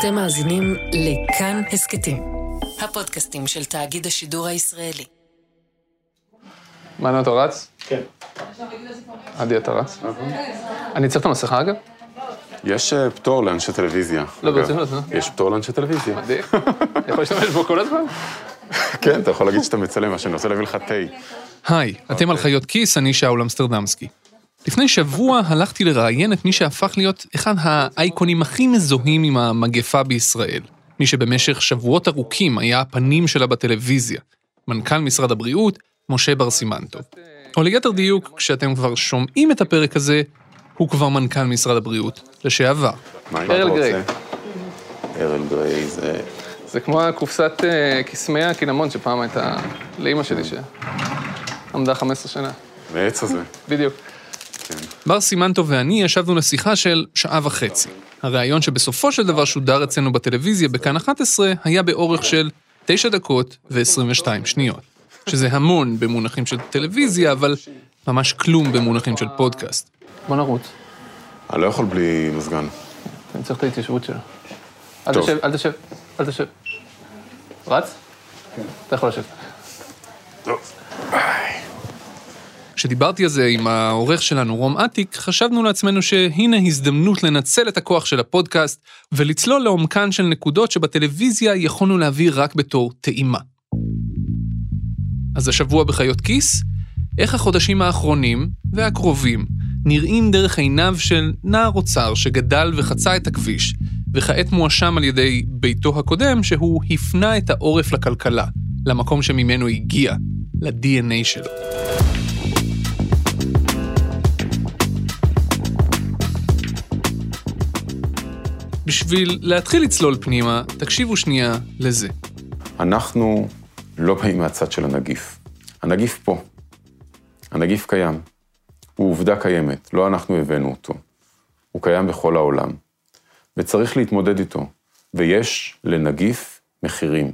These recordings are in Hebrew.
אתם מאזינים לכאן הסכתים, הפודקאסטים של תאגיד השידור הישראלי. מעניין אתה רץ? כן. עדי, אתה רץ? אני צריך את המסכה אגב? יש אה, פטור לאנשי טלוויזיה. לא. ברצינות, נו. יש פטור לאנשי טלוויזיה. מדהים. יכול להשתמש בו כל הזמן? כן, אתה יכול להגיד שאתה מצלם מה שאני רוצה להביא לך תה. היי, אתם על חיות כיס, אני שאול אמסטרדמסקי. לפני שבוע הלכתי לראיין את מי שהפך להיות אחד האייקונים הכי מזוהים עם המגפה בישראל. מי שבמשך שבועות ארוכים היה הפנים שלה בטלוויזיה. מנכ"ל משרד הבריאות, משה בר סימנטוב. או ליתר דיוק, כשאתם כבר שומעים את הפרק הזה, הוא כבר מנכ"ל משרד הבריאות, לשעבר. מה ארל אתה גריי. רוצה? ארל גריי זה... זה כמו הקופסת אה, קסמי הקינמון שפעם הייתה לאימא שלי, שעמדה 15 שנה. מעץ הזה. בדיוק. בר סימנטוב ואני ישבנו לשיחה של שעה וחצי. הריאיון שבסופו של דבר שודר אצלנו בטלוויזיה בכאן 11 היה באורך של 9 דקות ו-22 שניות. שזה המון במונחים של טלוויזיה, אבל ממש כלום במונחים של פודקאסט. בוא נרוץ. אני לא יכול בלי מזגן. אני צריך את ההתיישבות שלו. אל טוב. תשב, אל תשב, אל תשב. רץ? כן. אתה יכול לשבת. טוב. כשדיברתי על זה עם העורך שלנו, רום אטיק, חשבנו לעצמנו שהנה הזדמנות לנצל את הכוח של הפודקאסט ולצלול לעומקן של נקודות שבטלוויזיה יכולנו להביא רק בתור טעימה. אז השבוע בחיות כיס, איך החודשים האחרונים והקרובים נראים דרך עיניו של נער אוצר שגדל וחצה את הכביש, וכעת מואשם על ידי ביתו הקודם שהוא הפנה את העורף לכלכלה, למקום שממנו הגיע, ל-DNA שלו. בשביל להתחיל לצלול פנימה, תקשיבו שנייה לזה. אנחנו לא באים מהצד של הנגיף. הנגיף פה. הנגיף קיים. הוא עובדה קיימת, לא אנחנו הבאנו אותו. הוא קיים בכל העולם. וצריך להתמודד איתו. ויש לנגיף מחירים.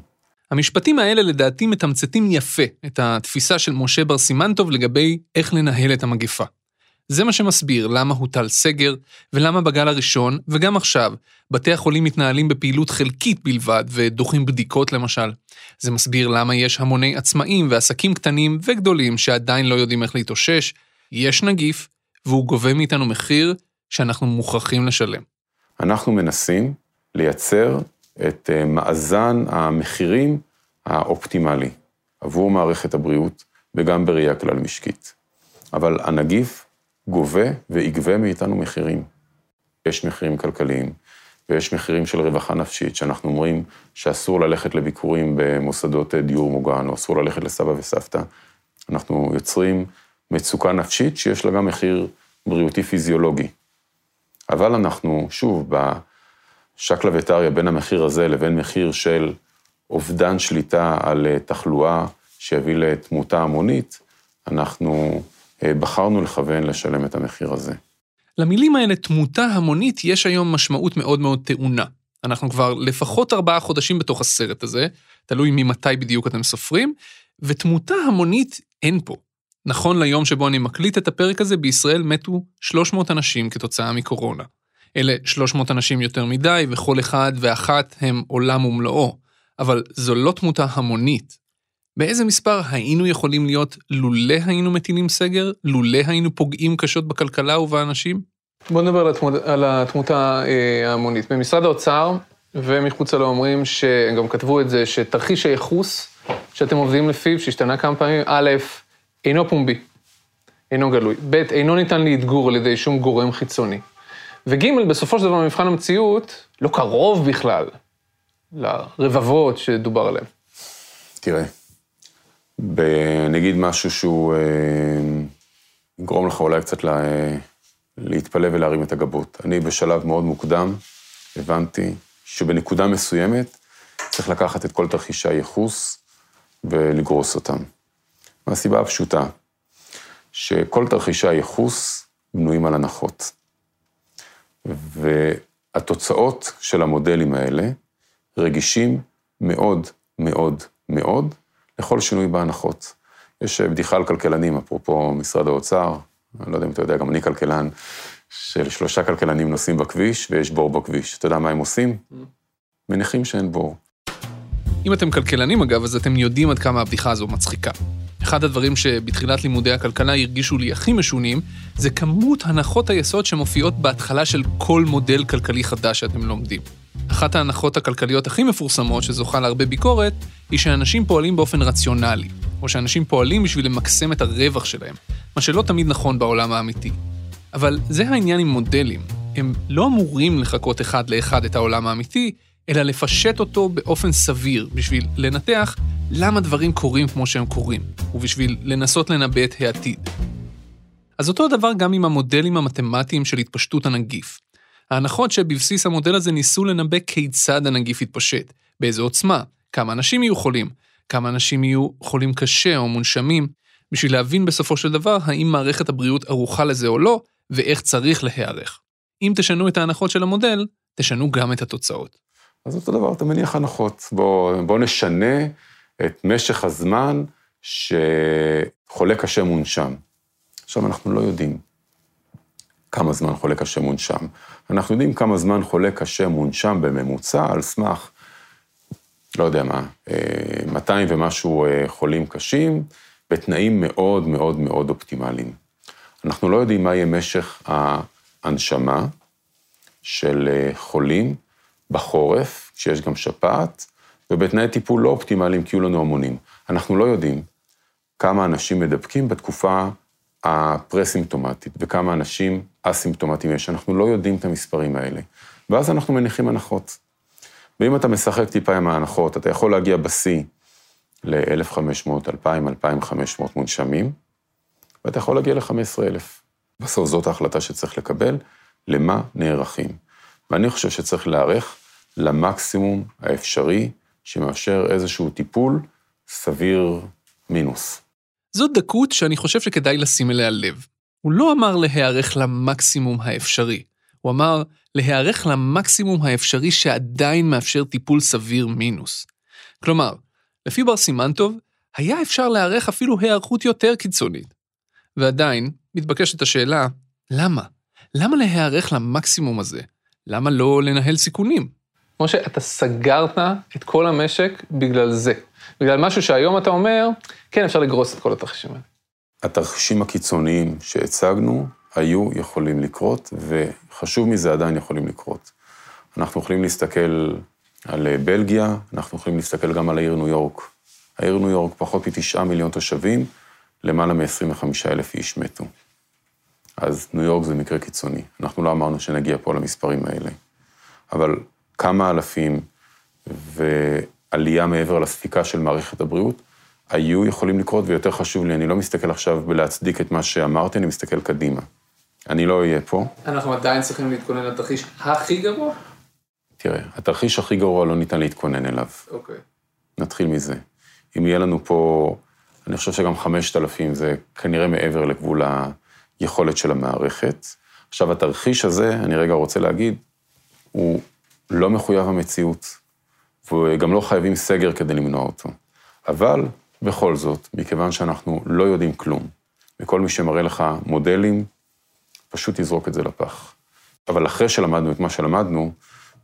המשפטים האלה לדעתי מתמצתים יפה את התפיסה של משה בר סימנטוב לגבי איך לנהל את המגפה. זה מה שמסביר למה הוטל סגר, ולמה בגל הראשון, וגם עכשיו, בתי החולים מתנהלים בפעילות חלקית בלבד ודוחים בדיקות למשל. זה מסביר למה יש המוני עצמאים ועסקים קטנים וגדולים שעדיין לא יודעים איך להתאושש. יש נגיף, והוא גובה מאיתנו מחיר שאנחנו מוכרחים לשלם. אנחנו מנסים לייצר את אה, מאזן המחירים האופטימלי עבור מערכת הבריאות וגם בראייה כלל משקית. אבל הנגיף גובה ויגבה מאיתנו מחירים. יש מחירים כלכליים ויש מחירים של רווחה נפשית, שאנחנו אומרים שאסור ללכת לביקורים במוסדות אה, דיור מוגן, או אסור ללכת לסבא וסבתא. אנחנו יוצרים מצוקה נפשית שיש לה גם מחיר בריאותי פיזיולוגי. אבל אנחנו, שוב, בשקלא וטריא בין המחיר הזה לבין מחיר של אובדן שליטה על אה, תחלואה שיביא לתמותה המונית, אנחנו בחרנו לכוון לשלם את המחיר הזה. למילים האלה תמותה המונית יש היום משמעות מאוד מאוד טעונה. אנחנו כבר לפחות ארבעה חודשים בתוך הסרט הזה, תלוי ממתי בדיוק אתם סופרים, ותמותה המונית אין פה. נכון ליום שבו אני מקליט את הפרק הזה, בישראל מתו 300 אנשים כתוצאה מקורונה. אלה 300 אנשים יותר מדי, וכל אחד ואחת הם עולם ומלואו. אבל זו לא תמותה המונית. באיזה מספר היינו יכולים להיות לולא היינו מטילים סגר? לולא היינו פוגעים קשות בכלכלה ובאנשים? בוא נדבר על, התמות, על התמותה אה, ההמונית. במשרד האוצר ומחוצה לו אומרים, שהם גם כתבו את זה, שתרחיש הייחוס שאתם עובדים לפיו, שהשתנה כמה פעמים, א', אינו פומבי, אינו גלוי, ב', אינו ניתן לאתגור על ידי שום גורם חיצוני, וג', בסופו של דבר, במבחן המציאות, לא קרוב בכלל לרבבות שדובר עליהם. תראה, ב- נגיד משהו שהוא אה, יגרום לך אולי קצת לה, להתפלא ולהרים את הגבות. אני בשלב מאוד מוקדם הבנתי שבנקודה מסוימת צריך לקחת את כל תרחישי הייחוס ולגרוס אותם. מהסיבה הפשוטה, שכל תרחישי הייחוס בנויים על הנחות. והתוצאות של המודלים האלה רגישים מאוד מאוד מאוד לכל שינוי בהנחות. יש בדיחה על כלכלנים, אפרופו משרד האוצר, אני לא יודע אם אתה יודע, גם אני כלכלן, של שלושה כלכלנים נוסעים בכביש ויש בור בכביש. אתה יודע מה הם עושים? מניחים שאין בור. אם אתם כלכלנים אגב, אז אתם יודעים עד כמה הבדיחה הזו מצחיקה. אחד הדברים שבתחילת לימודי הכלכלה הרגישו לי הכי משונים, זה כמות הנחות היסוד שמופיעות בהתחלה של כל מודל כלכלי חדש שאתם לומדים. אחת ההנחות הכלכליות הכי מפורסמות, שזוכה להרבה ביקורת, היא שאנשים פועלים באופן רציונלי, או שאנשים פועלים בשביל למקסם את הרווח שלהם, מה שלא תמיד נכון בעולם האמיתי. אבל זה העניין עם מודלים, הם לא אמורים לחקות אחד לאחד את העולם האמיתי, אלא לפשט אותו באופן סביר, בשביל לנתח למה דברים קורים כמו שהם קורים, ובשביל לנסות לנבא את העתיד. אז אותו הדבר גם עם המודלים המתמטיים של התפשטות הנגיף. ההנחות שבבסיס המודל הזה ניסו לנבא כיצד הנגיף יתפשט, באיזו עוצמה, כמה אנשים יהיו חולים, כמה אנשים יהיו חולים קשה או מונשמים, בשביל להבין בסופו של דבר האם מערכת הבריאות ערוכה לזה או לא, ואיך צריך להיערך. אם תשנו את ההנחות של המודל, תשנו גם את התוצאות. אז אותו דבר, אתה מניח הנחות. בוא, בוא נשנה את משך הזמן שחולה קשה מונשם. עכשיו, אנחנו לא יודעים כמה זמן חולה קשה מונשם. אנחנו יודעים כמה זמן חולה קשה מונשם בממוצע על סמך, לא יודע מה, 200 אה, ומשהו אה, חולים קשים, בתנאים מאוד מאוד מאוד אופטימליים. אנחנו לא יודעים מה יהיה משך ההנשמה של אה, חולים בחורף, כשיש גם שפעת, ובתנאי טיפול לא אופטימליים, כי יהיו לנו המונים. אנחנו לא יודעים כמה אנשים מדבקים בתקופה הפרסימפטומטית, וכמה אנשים אסימפטומטיים יש. אנחנו לא יודעים את המספרים האלה. ואז אנחנו מניחים הנחות. ואם אתה משחק טיפה עם ההנחות, אתה יכול להגיע בשיא ל-1,500, 2,000, 2,500 מונשמים, ואתה יכול להגיע ל-15,000. בסוף זאת ההחלטה שצריך לקבל, למה נערכים. ואני חושב שצריך להיערך למקסימום האפשרי שמאפשר איזשהו טיפול סביר מינוס. זאת דקות שאני חושב שכדאי לשים אליה לב. הוא לא אמר להיערך למקסימום האפשרי, הוא אמר להיערך למקסימום האפשרי שעדיין מאפשר טיפול סביר מינוס. כלומר, לפי בר סימנטוב, היה אפשר להיערך אפילו היערכות יותר קיצונית. ועדיין, מתבקשת השאלה, למה? למה להיערך למקסימום הזה? למה לא לנהל סיכונים? כמו שאתה סגרת את כל המשק בגלל זה. בגלל משהו שהיום אתה אומר, כן, אפשר לגרוס את כל התרחישים האלה. התרחישים הקיצוניים שהצגנו היו יכולים לקרות, וחשוב מזה, עדיין יכולים לקרות. אנחנו יכולים להסתכל על בלגיה, אנחנו יכולים להסתכל גם על העיר ניו יורק. העיר ניו יורק, פחות מתשעה מיליון תושבים, למעלה מ-25 אלף איש מתו. אז ניו יורק זה מקרה קיצוני. אנחנו לא אמרנו שנגיע פה למספרים האלה. אבל כמה אלפים ועלייה מעבר לספיקה של מערכת הבריאות, היו יכולים לקרות, ויותר חשוב לי, אני לא מסתכל עכשיו בלהצדיק את מה שאמרתי, אני מסתכל קדימה. אני לא אהיה פה. אנחנו עדיין צריכים להתכונן לתרחיש הכי גרוע? תראה, התרחיש הכי גרוע לא ניתן להתכונן אליו. אוקיי. נתחיל מזה. אם יהיה לנו פה, אני חושב שגם 5,000 זה כנראה מעבר לגבול היכולת של המערכת. עכשיו, התרחיש הזה, אני רגע רוצה להגיד, הוא לא מחויב המציאות, וגם לא חייבים סגר כדי למנוע אותו. אבל בכל זאת, מכיוון שאנחנו לא יודעים כלום, וכל מי שמראה לך מודלים, פשוט יזרוק את זה לפח. אבל אחרי שלמדנו את מה שלמדנו,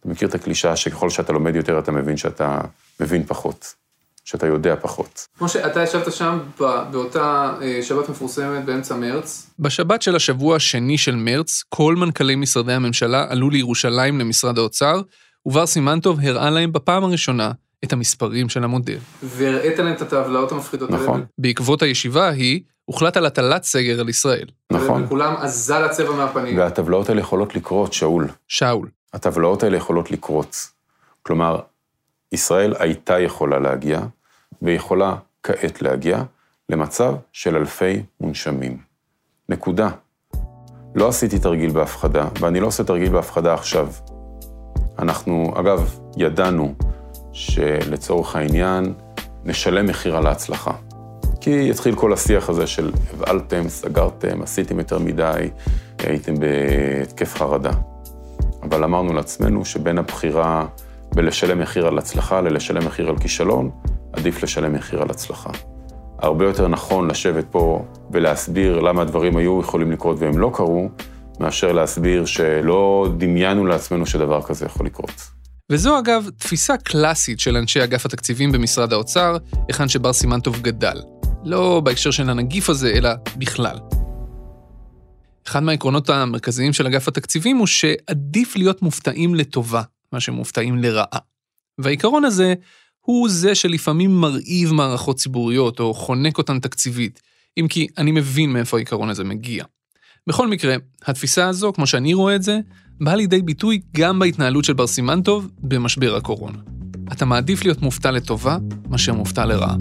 אתה מכיר את הקלישאה שככל שאתה לומד יותר, אתה מבין שאתה מבין פחות, שאתה יודע פחות. כמו שאתה ישבת שם באותה אה, שבת מפורסמת באמצע מרץ. בשבת של השבוע השני של מרץ, כל מנכ"לי משרדי הממשלה עלו לירושלים למשרד האוצר, ובר סימנטוב הראה להם בפעם הראשונה את המספרים של המודל. והראית להם את הטבלאות המפחידות האלה. נכון. בעקבות הישיבה ההיא, הוחלט על הטלת סגר על ישראל. נכון. וכולם אזל הצבע מהפנים. והטבלאות האלה יכולות לקרות, שאול. שאול. הטבלאות האלה יכולות לקרות. כלומר, ישראל הייתה יכולה להגיע, ויכולה כעת להגיע, למצב של אלפי מונשמים. נקודה. לא עשיתי תרגיל בהפחדה, ואני לא עושה תרגיל בהפחדה עכשיו. אנחנו, אגב, ידענו שלצורך העניין נשלם מחיר על ההצלחה. כי יתחיל כל השיח הזה של הבעלתם, סגרתם, עשיתם יותר מדי, הייתם בהתקף חרדה. אבל אמרנו לעצמנו שבין הבחירה בלשלם מחיר על הצלחה ללשלם מחיר על כישלון, עדיף לשלם מחיר על הצלחה. הרבה יותר נכון לשבת פה ולהסביר למה הדברים היו יכולים לקרות והם לא קרו, מאשר להסביר שלא דמיינו לעצמנו שדבר כזה יכול לקרות. וזו אגב תפיסה קלאסית של אנשי אגף התקציבים במשרד האוצר, היכן שבר סימנטוב גדל. לא בהקשר של הנגיף הזה, אלא בכלל. אחד מהעקרונות המרכזיים של אגף התקציבים הוא שעדיף להיות מופתעים לטובה, מאשר מופתעים לרעה. והעיקרון הזה הוא זה שלפעמים מרעיב מערכות ציבוריות או חונק אותן תקציבית, אם כי אני מבין מאיפה העיקרון הזה מגיע. בכל מקרה, התפיסה הזו, כמו שאני רואה את זה, באה לידי ביטוי גם בהתנהלות של בר סימנטוב במשבר הקורונה. אתה מעדיף להיות מופתע לטובה מאשר מופתע לרעה.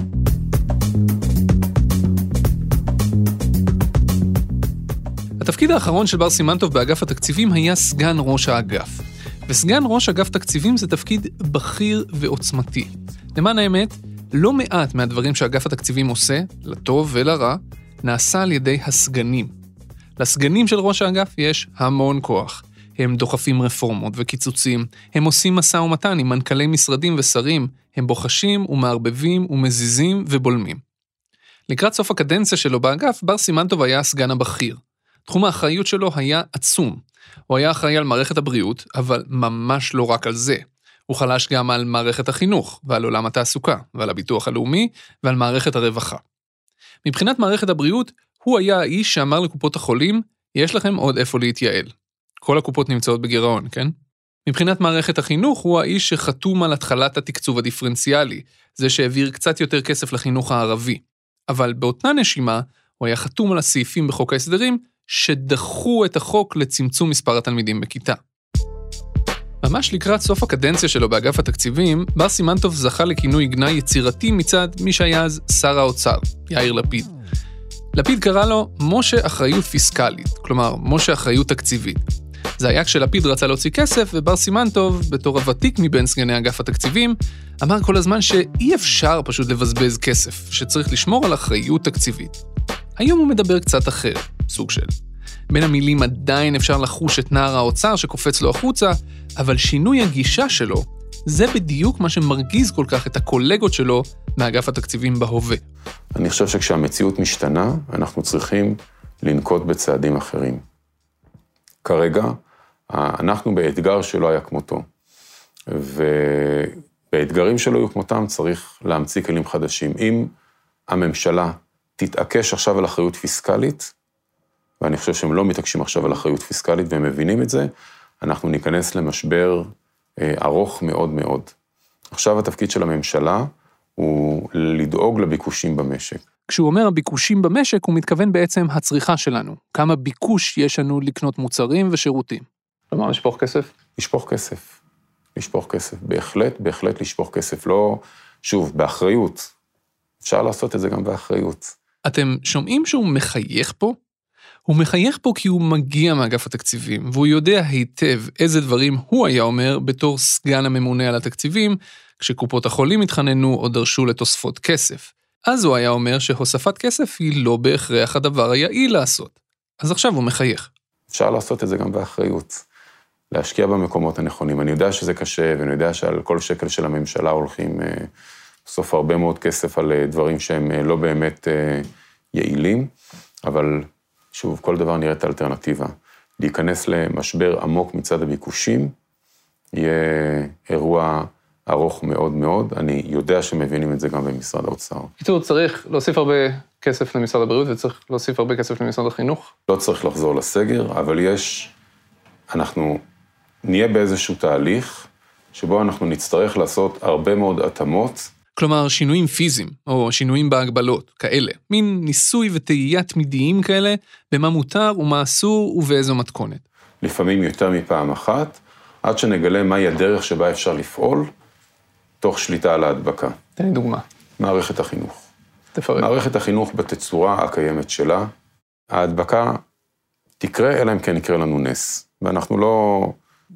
התפקיד האחרון של בר סימנטוב באגף התקציבים היה סגן ראש האגף. וסגן ראש אגף תקציבים זה תפקיד בכיר ועוצמתי. למען האמת, לא מעט מהדברים שאגף התקציבים עושה, לטוב ולרע, נעשה על ידי הסגנים. לסגנים של ראש האגף יש המון כוח. הם דוחפים רפורמות וקיצוצים, הם עושים משא ומתן עם מנכ"לי משרדים ושרים, הם בוחשים ומערבבים ומזיזים ובולמים. לקראת סוף הקדנציה שלו באגף, בר סימנטוב היה הסגן הבכיר. תחום האחריות שלו היה עצום. הוא היה אחראי על מערכת הבריאות, אבל ממש לא רק על זה. הוא חלש גם על מערכת החינוך, ועל עולם התעסוקה, ועל הביטוח הלאומי, ועל מערכת הרווחה. מבחינת מערכת הבריאות, הוא היה האיש שאמר לקופות החולים, יש לכם עוד איפה להתייעל. כל הקופות נמצאות בגירעון, כן? מבחינת מערכת החינוך, הוא האיש שחתום על התחלת התקצוב הדיפרנציאלי, זה שהעביר קצת יותר כסף לחינוך הערבי. אבל באותה נשימה, הוא היה חתום על הסעיפים בחוק ההסדרים שדחו את החוק לצמצום מספר התלמידים בכיתה. ממש לקראת סוף הקדנציה שלו באגף התקציבים, בר סימנטוב זכה לכינוי גנאי יצירתי מצד מי שהיה אז שר האוצר, יאיר לפיד. לפיד קרא לו משה אחריות פיסקלית, כלומר, משה אחריות תקציבית. זה היה כשלפיד רצה להוציא כסף, ובר סימנטוב, בתור הוותיק מבין סגני אגף התקציבים, אמר כל הזמן שאי אפשר פשוט לבזבז כסף, שצריך לשמור על אחריות תקציבית. היום הוא מדבר קצת אחר, סוג של. בין המילים עדיין אפשר לחוש את נער האוצר שקופץ לו החוצה, אבל שינוי הגישה שלו, זה בדיוק מה שמרגיז כל כך את הקולגות שלו מאגף התקציבים בהווה. אני חושב שכשהמציאות משתנה, אנחנו צריכים לנקוט בצעדים אחרים. כרגע, אנחנו באתגר שלא היה כמותו, ובאתגרים שלא היו כמותם צריך להמציא כלים חדשים. אם הממשלה תתעקש עכשיו על אחריות פיסקלית, ואני חושב שהם לא מתעקשים עכשיו על אחריות פיסקלית והם מבינים את זה, אנחנו ניכנס למשבר אה, ארוך מאוד מאוד. עכשיו התפקיד של הממשלה הוא לדאוג לביקושים במשק. כשהוא אומר הביקושים במשק, הוא מתכוון בעצם הצריכה שלנו. כמה ביקוש יש לנו לקנות מוצרים ושירותים. כלומר, לשפוך כסף? לשפוך כסף. לשפוך כסף. בהחלט, בהחלט לשפוך כסף. לא, שוב, באחריות. אפשר לעשות את זה גם באחריות. אתם שומעים שהוא מחייך פה? הוא מחייך פה כי הוא מגיע מאגף התקציבים, והוא יודע היטב איזה דברים הוא היה אומר בתור סגן הממונה על התקציבים, כשקופות החולים התחננו או דרשו לתוספות כסף. אז הוא היה אומר שהוספת כסף היא לא בהכרח הדבר היעיל לעשות. אז עכשיו הוא מחייך. אפשר לעשות את זה גם באחריות. להשקיע במקומות הנכונים. אני יודע שזה קשה, ואני יודע שעל כל שקל של הממשלה הולכים אה, בסוף הרבה מאוד כסף על אה, דברים שהם אה, לא באמת יעילים, אבל שוב, כל דבר נראית אלטרנטיבה. להיכנס למשבר עמוק מצד הביקושים, יהיה אירוע ארוך מאוד מאוד. אני יודע שמבינים את זה גם במשרד האוצר. בקיצור, צריך להוסיף הרבה כסף למשרד הבריאות וצריך להוסיף הרבה כסף למשרד החינוך? לא צריך לחזור לסגר, אבל יש, אנחנו נהיה באיזשהו תהליך שבו אנחנו נצטרך לעשות הרבה מאוד התאמות כלומר, שינויים פיזיים, או שינויים בהגבלות, כאלה. מין ניסוי וטעייה תמידיים כאלה, במה מותר ומה אסור ובאיזו מתכונת. לפעמים יותר מפעם אחת, עד שנגלה מהי הדרך שבה אפשר לפעול, תוך שליטה על ההדבקה. תן לי דוגמה. מערכת החינוך. תפרט. מערכת החינוך בתצורה הקיימת שלה, ההדבקה תקרה, אלא אם כן יקרה לנו נס. ואנחנו לא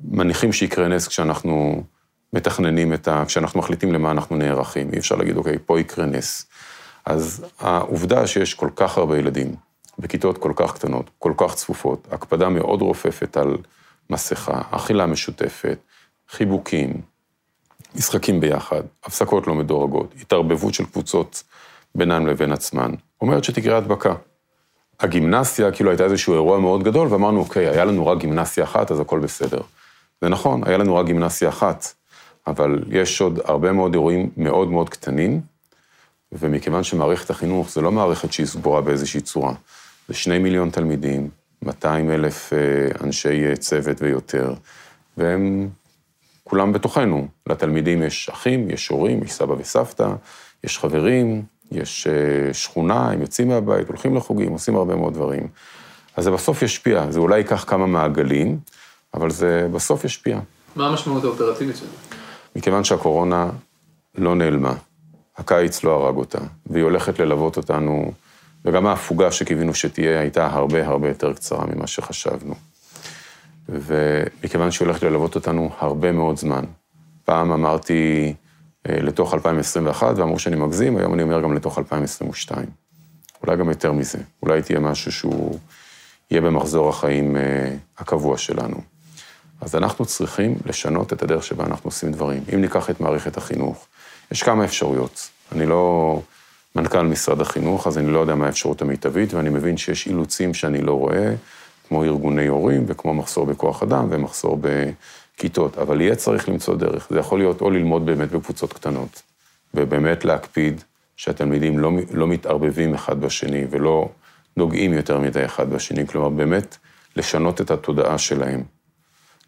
מניחים שיקרה נס כשאנחנו מתכננים את ה... כשאנחנו מחליטים למה אנחנו נערכים. אי אפשר להגיד, אוקיי, פה יקרה נס. אז העובדה שיש כל כך הרבה ילדים בכיתות כל כך קטנות, כל כך צפופות, הקפדה מאוד רופפת על מסכה, אכילה משותפת, חיבוקים, משחקים ביחד, הפסקות לא מדורגות, התערבבות של קבוצות בינן לבין עצמן, אומרת שתקרה הדבקה. הגימנסיה כאילו הייתה איזשהו אירוע מאוד גדול, ואמרנו, אוקיי, היה לנו רק גימנסיה אחת, אז הכל בסדר. זה נכון, היה לנו רק גימנסיה אחת, אבל יש עוד הרבה מאוד אירועים מאוד מאוד קטנים, ומכיוון שמערכת החינוך זה לא מערכת שהיא סגורה באיזושהי צורה, זה שני מיליון תלמידים, 200 אלף אה, אנשי אה, צוות ויותר, והם כולם בתוכנו. לתלמידים יש אחים, יש הורים, יש סבא וסבתא, יש חברים, יש אה, שכונה, הם יוצאים מהבית, הולכים לחוגים, עושים הרבה מאוד דברים. אז זה בסוף ישפיע, זה אולי ייקח כמה מעגלים, אבל זה בסוף ישפיע. מה המשמעות האופרטיבית של זה? מכיוון שהקורונה לא נעלמה, הקיץ לא הרג אותה, והיא הולכת ללוות אותנו, וגם ההפוגה שקיווינו שתהיה הייתה הרבה הרבה יותר קצרה ממה שחשבנו. ומכיוון שהיא הולכת ללוות אותנו הרבה מאוד זמן. פעם אמרתי אה, לתוך 2021, ואמרו שאני מגזים, היום אני אומר גם לתוך 2022. אולי גם יותר מזה. אולי תהיה משהו שהוא יהיה במחזור החיים אה, הקבוע שלנו. אז אנחנו צריכים לשנות את הדרך שבה אנחנו עושים דברים. אם ניקח את מערכת החינוך, יש כמה אפשרויות. אני לא מנכ"ל משרד החינוך, אז אני לא יודע מה האפשרות המיטבית, ואני מבין שיש אילוצים שאני לא רואה, כמו ארגוני הורים, וכמו מחסור בכוח אדם ומחסור בכיתות, אבל יהיה צריך למצוא דרך. זה יכול להיות או ללמוד באמת בקבוצות קטנות, ובאמת להקפיד שהתלמידים לא, לא מתערבבים אחד בשני ולא נוגעים יותר מדי אחד בשני, כלומר, באמת לשנות את התודעה שלהם.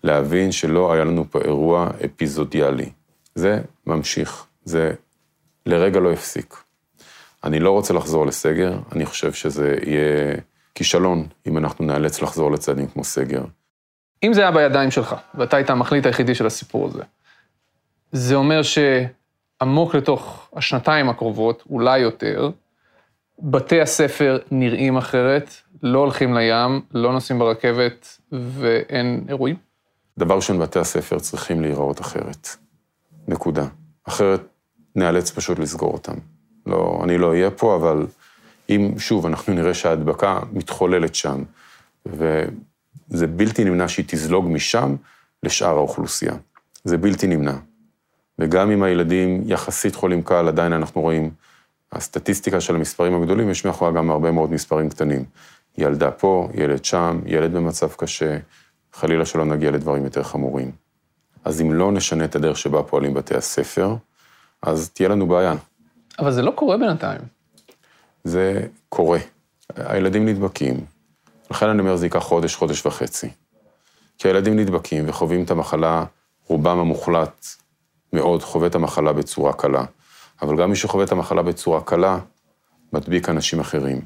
להבין שלא היה לנו פה אירוע אפיזודיאלי. זה ממשיך, זה לרגע לא הפסיק. אני לא רוצה לחזור לסגר, אני חושב שזה יהיה כישלון אם אנחנו נאלץ לחזור לצעדים כמו סגר. אם זה היה בידיים שלך, ואתה היית המחליט היחידי של הסיפור הזה, זה אומר שעמוק לתוך השנתיים הקרובות, אולי יותר, בתי הספר נראים אחרת, לא הולכים לים, לא נוסעים ברכבת ואין אירועים? דבר ראשון, בתי הספר צריכים להיראות אחרת. נקודה. אחרת נאלץ פשוט לסגור אותם. לא, אני לא אהיה פה, אבל אם, שוב, אנחנו נראה שההדבקה מתחוללת שם, וזה בלתי נמנע שהיא תזלוג משם לשאר האוכלוסייה. זה בלתי נמנע. וגם אם הילדים יחסית חולים קל, עדיין אנחנו רואים, הסטטיסטיקה של המספרים הגדולים, יש מאחורי גם הרבה מאוד מספרים קטנים. ילדה פה, ילד שם, ילד במצב קשה, חלילה שלא נגיע לדברים יותר חמורים. אז אם לא נשנה את הדרך שבה פועלים בתי הספר, אז תהיה לנו בעיה. אבל זה לא קורה בינתיים. זה קורה. הילדים נדבקים. לכן אני אומר, זה ייקח חודש, חודש וחצי. כי הילדים נדבקים וחווים את המחלה, רובם המוחלט מאוד חווה את המחלה בצורה קלה. אבל גם מי שחווה את המחלה בצורה קלה, מדביק אנשים אחרים.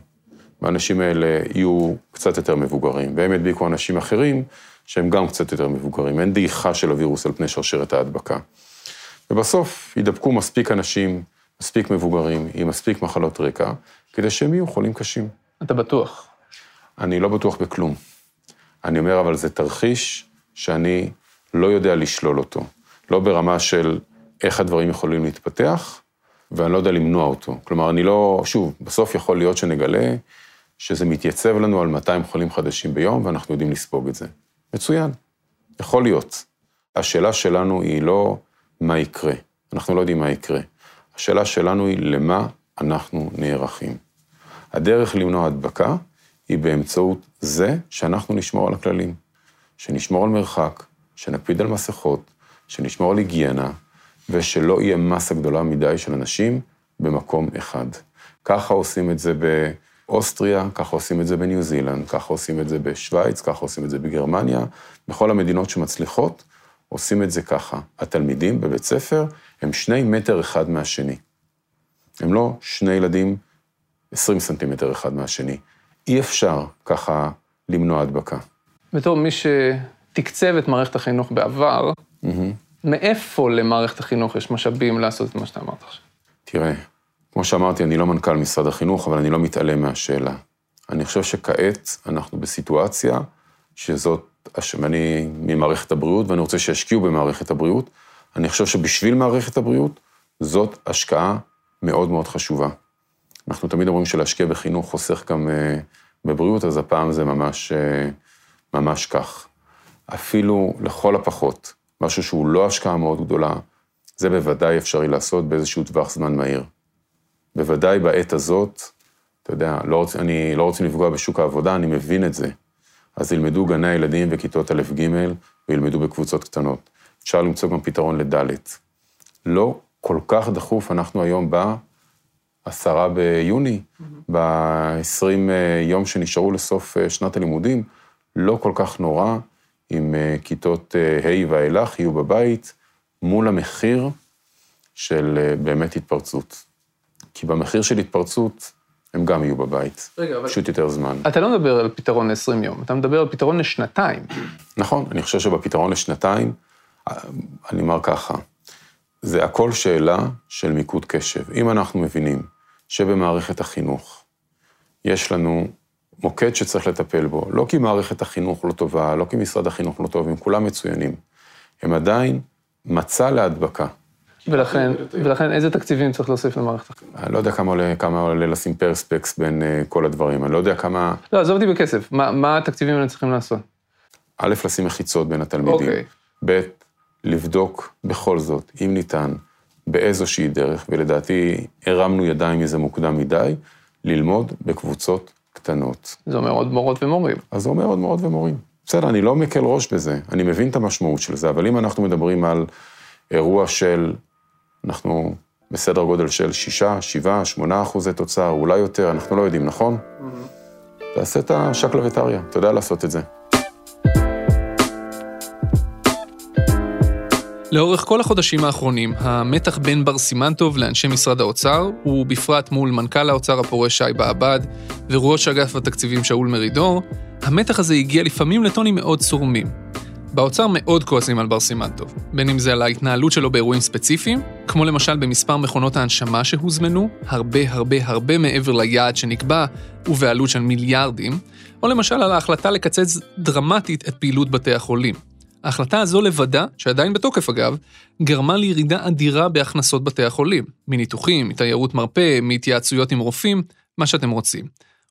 והאנשים האלה יהיו קצת יותר מבוגרים, והם ידביקו אנשים אחרים שהם גם קצת יותר מבוגרים. אין דעיכה של הווירוס על פני שרשרת ההדבקה. ובסוף ידבקו מספיק אנשים, מספיק מבוגרים, עם מספיק מחלות רקע, כדי שהם יהיו חולים קשים. אתה בטוח. אני לא בטוח בכלום. אני אומר, אבל זה תרחיש שאני לא יודע לשלול אותו. לא ברמה של איך הדברים יכולים להתפתח, ואני לא יודע למנוע אותו. כלומר, אני לא, שוב, בסוף יכול להיות שנגלה שזה מתייצב לנו על 200 חולים חדשים ביום, ואנחנו יודעים לספוג את זה. מצוין, יכול להיות. השאלה שלנו היא לא מה יקרה, אנחנו לא יודעים מה יקרה. השאלה שלנו היא למה אנחנו נערכים. הדרך למנוע הדבקה היא באמצעות זה שאנחנו נשמור על הכללים, שנשמור על מרחק, שנקפיד על מסכות, שנשמור על היגיינה, ושלא יהיה מסה גדולה מדי של אנשים במקום אחד. ככה עושים את זה באוסטריה, ככה עושים את זה בניו זילנד, ככה עושים את זה בשוויץ, ככה עושים את זה בגרמניה. בכל המדינות שמצליחות, עושים את זה ככה. התלמידים בבית ספר הם שני מטר אחד מהשני. הם לא שני ילדים 20 סנטימטר אחד מהשני. אי אפשר ככה למנוע הדבקה. בתור מי שתקצב את מערכת החינוך בעבר, mm-hmm. מאיפה למערכת החינוך יש משאבים לעשות את מה שאתה אמרת עכשיו? תראה, כמו שאמרתי, אני לא מנכ"ל משרד החינוך, אבל אני לא מתעלם מהשאלה. אני חושב שכעת אנחנו בסיטואציה שזאת, אני ממערכת הבריאות, ואני רוצה שישקיעו במערכת הבריאות. אני חושב שבשביל מערכת הבריאות, זאת השקעה מאוד מאוד חשובה. אנחנו תמיד אומרים שלהשקיע בחינוך חוסך גם uh, בבריאות, אז הפעם זה ממש, uh, ממש כך. אפילו לכל הפחות, משהו שהוא לא השקעה מאוד גדולה, זה בוודאי אפשרי לעשות באיזשהו טווח זמן מהיר. בוודאי בעת הזאת, אתה יודע, לא רוצ, אני לא רוצה לפגוע בשוק העבודה, אני מבין את זה. אז ילמדו גני הילדים וכיתות א' ג' וילמדו בקבוצות קטנות. אפשר למצוא גם פתרון לדלת. לא כל כך דחוף, אנחנו היום בעשרה ביוני, ב-20 יום שנשארו לסוף אה, שנת הלימודים, לא כל כך נורא אם אה, כיתות אה, ה' ואילך יהיו בבית, מול המחיר של אה, באמת התפרצות. כי במחיר של התפרצות, הם גם יהיו בבית. רגע, אבל... פשוט יותר זמן. אתה לא מדבר על פתרון ל-20 יום, אתה מדבר על פתרון לשנתיים. נכון, אני חושב שבפתרון לשנתיים, אני אומר ככה, זה הכל שאלה של מיקוד קשב. אם אנחנו מבינים שבמערכת החינוך יש לנו מוקד שצריך לטפל בו, לא כי מערכת החינוך לא טובה, לא כי משרד החינוך לא טוב, הם כולם מצוינים, הם עדיין מצע להדבקה. ולכן, ולכן איזה תקציבים צריך להוסיף למערכת החינוך? אני לא יודע כמה עולה, כמה עולה לשים פרספקס בין uh, כל הדברים, אני לא יודע כמה... לא, עזוב אותי בכסף, מה, מה התקציבים האלה צריכים לעשות? א', לשים מחיצות בין התלמידים. אוקיי. ב', לבדוק בכל זאת, אם ניתן, באיזושהי דרך, ולדעתי הרמנו ידיים מזה מוקדם מדי, ללמוד בקבוצות קטנות. זה אומר עוד מורות ומורים. אז זה אומר עוד מורות ומורים. בסדר, אני לא מקל ראש בזה, אני מבין את המשמעות של זה, אבל אם אנחנו מדברים על אירוע של, אנחנו בסדר גודל של 6, 7, 8 אחוזי תוצר, אולי יותר, אנחנו לא יודעים, נכון? תעשה את השקלא וטריא, אתה יודע לעשות את זה. לאורך כל החודשים האחרונים, המתח בין בר סימנטוב לאנשי משרד האוצר, ובפרט מול מנכ"ל האוצר הפורש שי בעבד וראש אגף התקציבים שאול מרידור, המתח הזה הגיע לפעמים לטונים מאוד צורמים. באוצר מאוד כועסים על בר סימנטוב, בין אם זה על ההתנהלות שלו באירועים ספציפיים, כמו למשל במספר מכונות ההנשמה שהוזמנו, הרבה הרבה הרבה מעבר ליעד שנקבע, ובעלות של מיליארדים, או למשל על ההחלטה לקצץ דרמטית את פעילות בתי החולים. ההחלטה הזו לבדה, שעדיין בתוקף אגב, גרמה לירידה אדירה בהכנסות בתי החולים, מניתוחים, מתיירות מרפא, מהתייעצויות עם רופאים, מה שאתם רוצים.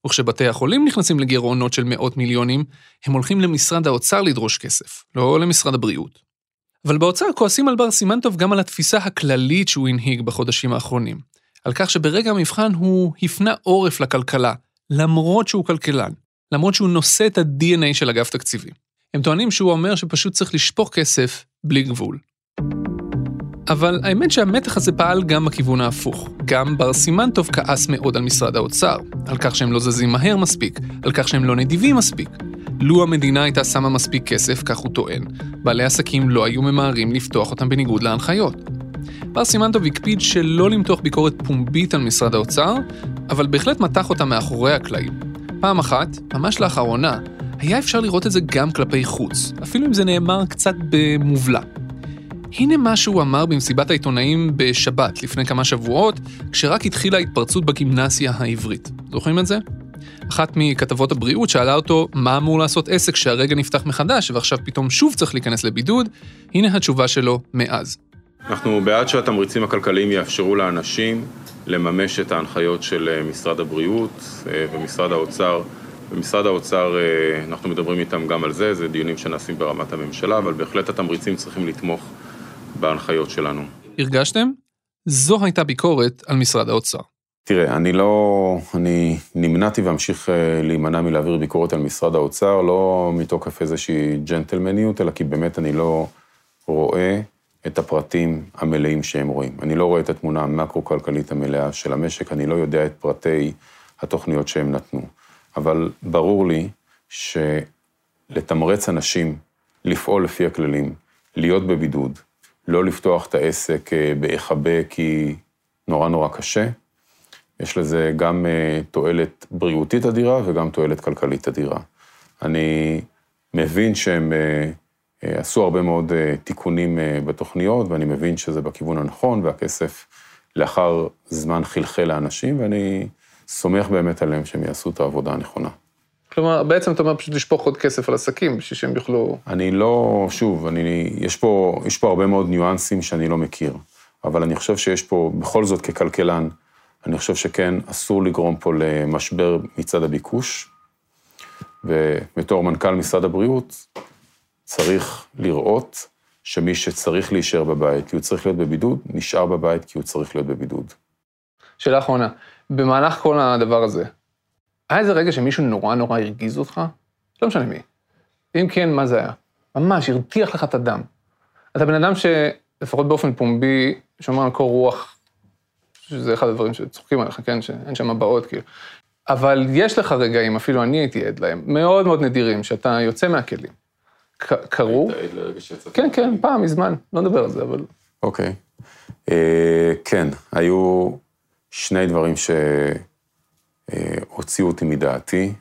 וכשבתי החולים נכנסים לגירעונות של מאות מיליונים, הם הולכים למשרד האוצר לדרוש כסף, לא למשרד הבריאות. אבל באוצר כועסים על בר סימנטוב גם על התפיסה הכללית שהוא הנהיג בחודשים האחרונים. על כך שברגע המבחן הוא הפנה עורף לכלכלה, למרות שהוא כלכלן, למרות שהוא נושא את ה-DNA של אגף תקציבים. הם טוענים שהוא אומר שפשוט צריך לשפוך כסף בלי גבול. אבל האמת שהמתח הזה פעל גם בכיוון ההפוך. גם בר סימנטוב כעס מאוד על משרד האוצר, על כך שהם לא זזים מהר מספיק, על כך שהם לא נדיבים מספיק. לו המדינה הייתה שמה מספיק כסף, כך הוא טוען, בעלי עסקים לא היו ממהרים לפתוח אותם בניגוד להנחיות. בר סימנטוב הקפיד שלא למתוח ביקורת פומבית על משרד האוצר, אבל בהחלט מתח אותה מאחורי הקלעים. פעם אחת, ממש לאחרונה, היה אפשר לראות את זה גם כלפי חוץ, אפילו אם זה נאמר קצת במובלע. הנה מה שהוא אמר במסיבת העיתונאים בשבת לפני כמה שבועות, כשרק התחילה התפרצות בגימנסיה העברית. זוכרים את זה? אחת מכתבות הבריאות שאלה אותו מה אמור לעשות עסק שהרגע נפתח מחדש ועכשיו פתאום שוב צריך להיכנס לבידוד, הנה התשובה שלו מאז. אנחנו בעד שהתמריצים הכלכליים יאפשרו לאנשים לממש את ההנחיות של אה, משרד הבריאות אה, ומשרד האוצר. במשרד האוצר, אה, אנחנו מדברים איתם גם על זה, זה דיונים שנעשים ברמת הממשלה, אבל בהחלט התמריצים צריכים לתמוך בהנחיות שלנו. הרגשתם? זו הייתה ביקורת על משרד האוצר. תראה, אני לא... אני נמנעתי ואמשיך להימנע מלהעביר ביקורת על משרד האוצר, לא מתוקף איזושהי ג'נטלמניות, אלא כי באמת אני לא רואה את הפרטים המלאים שהם רואים. אני לא רואה את התמונה המקרו-כלכלית המלאה של המשק, אני לא יודע את פרטי התוכניות שהם נתנו. אבל ברור לי שלתמרץ אנשים לפעול לפי הכללים, להיות בבידוד, לא לפתוח את העסק אה, בהיחבא כי נורא נורא קשה, יש לזה גם אה, תועלת בריאותית אדירה וגם תועלת כלכלית אדירה. אני מבין שהם אה, עשו הרבה מאוד תיקונים בתוכניות, ואני מבין שזה בכיוון הנכון, והכסף לאחר זמן חלחל לאנשים, ואני סומך באמת עליהם שהם יעשו את העבודה הנכונה. כלומר, בעצם אתה אומר פשוט לשפוך עוד כסף על עסקים, בשביל שהם יוכלו... אני לא, שוב, אני, יש פה, יש פה הרבה מאוד ניואנסים שאני לא מכיר, אבל אני חושב שיש פה, בכל זאת ככלכלן, אני חושב שכן, אסור לגרום פה למשבר מצד הביקוש, ובתור מנכ"ל משרד הבריאות, צריך לראות שמי שצריך להישאר בבית, כי הוא צריך להיות בבידוד, נשאר בבית כי הוא צריך להיות בבידוד. שאלה אחרונה, במהלך כל הדבר הזה, היה איזה רגע שמישהו נורא נורא הרגיז אותך? לא משנה מי. אם כן, מה זה היה? ממש, הרתיח לך את הדם. אתה בן אדם שלפחות באופן פומבי שומר על קור רוח, שזה אחד הדברים שצוחקים עליך, כן, שאין שם הבעות, כאילו. אבל יש לך רגעים, אפילו אני הייתי עד להם, מאוד מאוד נדירים, שאתה יוצא מהכלים. קרו, כן, כן, פעם, מזמן, לא נדבר על זה, אבל... אוקיי. אה, כן, היו שני דברים שהוציאו אותי מדעתי,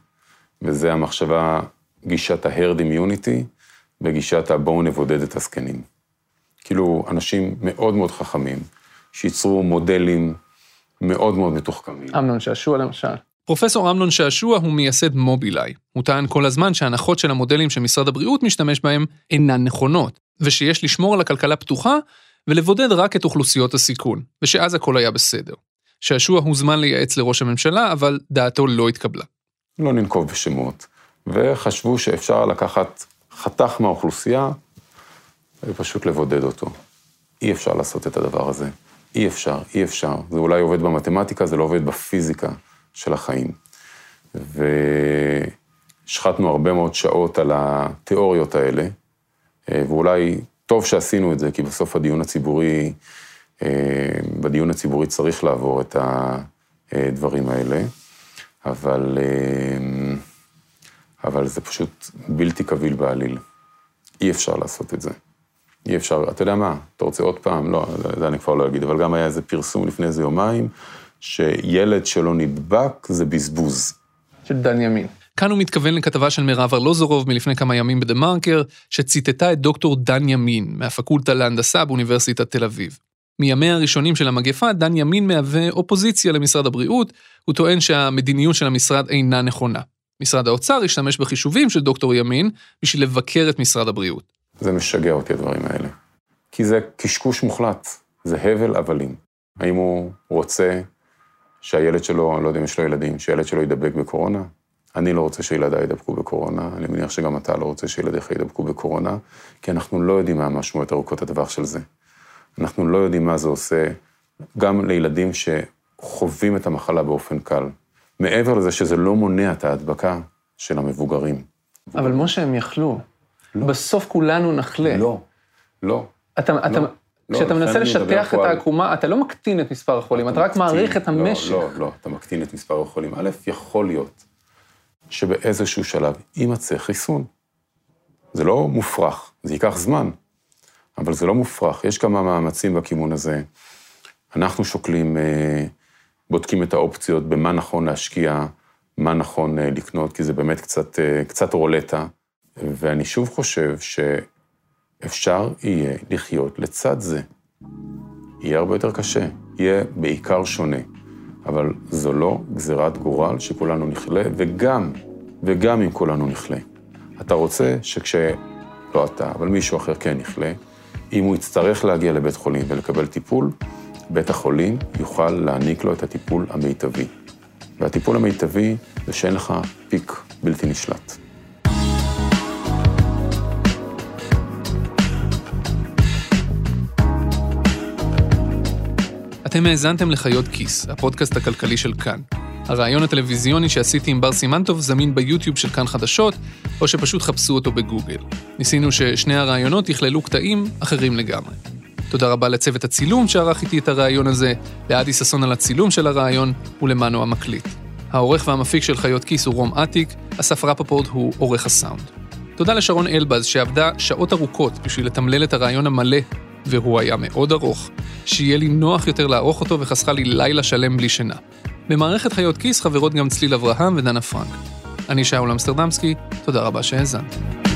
וזה המחשבה, גישת ה-herd immunity וגישת ה-בואו נבודד את הזקנים. כאילו, אנשים מאוד מאוד חכמים, שייצרו מודלים מאוד מאוד מתוחכמים. אמנון שעשוע למשל. פרופסור אמנון שעשוע הוא מייסד מובילאיי. הוא טען כל הזמן שההנחות של המודלים שמשרד הבריאות משתמש בהם אינן נכונות, ושיש לשמור על הכלכלה פתוחה ולבודד רק את אוכלוסיות הסיכון, ושאז הכל היה בסדר. שעשוע הוזמן לייעץ לראש הממשלה, אבל דעתו לא התקבלה. לא ננקוב בשמות, וחשבו שאפשר לקחת חתך מהאוכלוסייה ופשוט לבודד אותו. אי אפשר לעשות את הדבר הזה. אי אפשר, אי אפשר. זה אולי עובד במתמטיקה, זה לא עובד בפיזיקה של החיים. והשחטנו הרבה מאוד שעות על התיאוריות האלה, ואולי טוב שעשינו את זה, כי בסוף הדיון הציבורי, בדיון הציבורי צריך לעבור את הדברים האלה, אבל, אה, אבל זה פשוט בלתי קביל בעליל. אי אפשר לעשות את זה. אי אפשר, אתה יודע מה, אתה רוצה עוד פעם? לא, זה אני כבר לא אגיד, אבל גם היה איזה פרסום לפני איזה יומיים, שילד שלא נדבק זה בזבוז. של דן ימין. כאן הוא מתכוון לכתבה של מירב ארלוזורוב מלפני כמה ימים בדה מרקר, שציטטה את דוקטור דן ימין, מהפקולטה להנדסה באוניברסיטת תל אביב. מימיה הראשונים של המגפה, דן ימין מהווה אופוזיציה למשרד הבריאות, הוא טוען שהמדיניות של המשרד אינה נכונה. משרד האוצר השתמש בחישובים של דוקטור ימין בשביל לבקר את משרד הבריאות. זה משגע אותי, הדברים האלה. כי זה קשקוש מוחלט, זה הבל הבלים. האם הוא רוצה שהילד שלו, אני לא יודע אם יש לו ילדים, שהילד שלו ידבק בקורונה? אני לא רוצה שילדיי ידבקו בקורונה, אני מניח שגם אתה לא רוצה שילדיך ידבקו בקורונה, כי אנחנו לא יודעים מה המשמעויות ארוכות הטווח של זה. אנחנו לא יודעים מה זה עושה גם לילדים שחווים את המחלה באופן קל. מעבר לזה שזה לא מונע את ההדבקה של המבוגרים. אבל משה, הם יכלו. לא. בסוף כולנו נחלה. לא, לא. אתה, אתה, לא. כשאתה לא, מנסה לשטח את העקומה, אתה לא מקטין את מספר החולים, אתה רק מקטין. מעריך את לא, המשק. לא, לא, אתה מקטין את מספר החולים. א', יכול להיות שבאיזשהו שלב יימצא חיסון. זה לא מופרך, זה ייקח זמן, אבל זה לא מופרך. יש כמה מאמצים בכיוון הזה. אנחנו שוקלים, אה, בודקים את האופציות במה נכון להשקיע, מה נכון אה, לקנות, כי זה באמת קצת, אה, קצת רולטה. ואני שוב חושב שאפשר יהיה לחיות לצד זה. יהיה הרבה יותר קשה, יהיה בעיקר שונה. אבל זו לא גזירת גורל שכולנו נכלה, וגם, וגם אם כולנו נכלה. אתה רוצה שכש... לא אתה, אבל מישהו אחר כן יכלה, אם הוא יצטרך להגיע לבית חולים ולקבל טיפול, בית החולים יוכל להעניק לו את הטיפול המיטבי. והטיפול המיטבי זה שאין לך פיק בלתי נשלט. אתם האזנתם לחיות כיס, הפודקאסט הכלכלי של כאן. הרעיון הטלוויזיוני שעשיתי עם בר סימנטוב זמין ביוטיוב של כאן חדשות, או שפשוט חפשו אותו בגוגל. ניסינו ששני הרעיונות יכללו קטעים אחרים לגמרי. תודה רבה לצוות הצילום שערך איתי את הרעיון הזה, לאדי ששון על הצילום של הרעיון ולמנו המקליט. העורך והמפיק של חיות כיס הוא רום אטיק, אסף רפפורט הוא עורך הסאונד. תודה לשרון אלבז שעבדה שעות ארוכות בשביל לתמלל את הרעיון המלא, והוא היה מאוד ארוך, שיהיה לי נוח יותר לערוך אותו וחסכה לי לילה שלם בלי שינה. במערכת חיות כיס חברות גם צליל אברהם ודנה פרנק. אני שאול אמסטרדמסקי, תודה רבה שהאזנתם.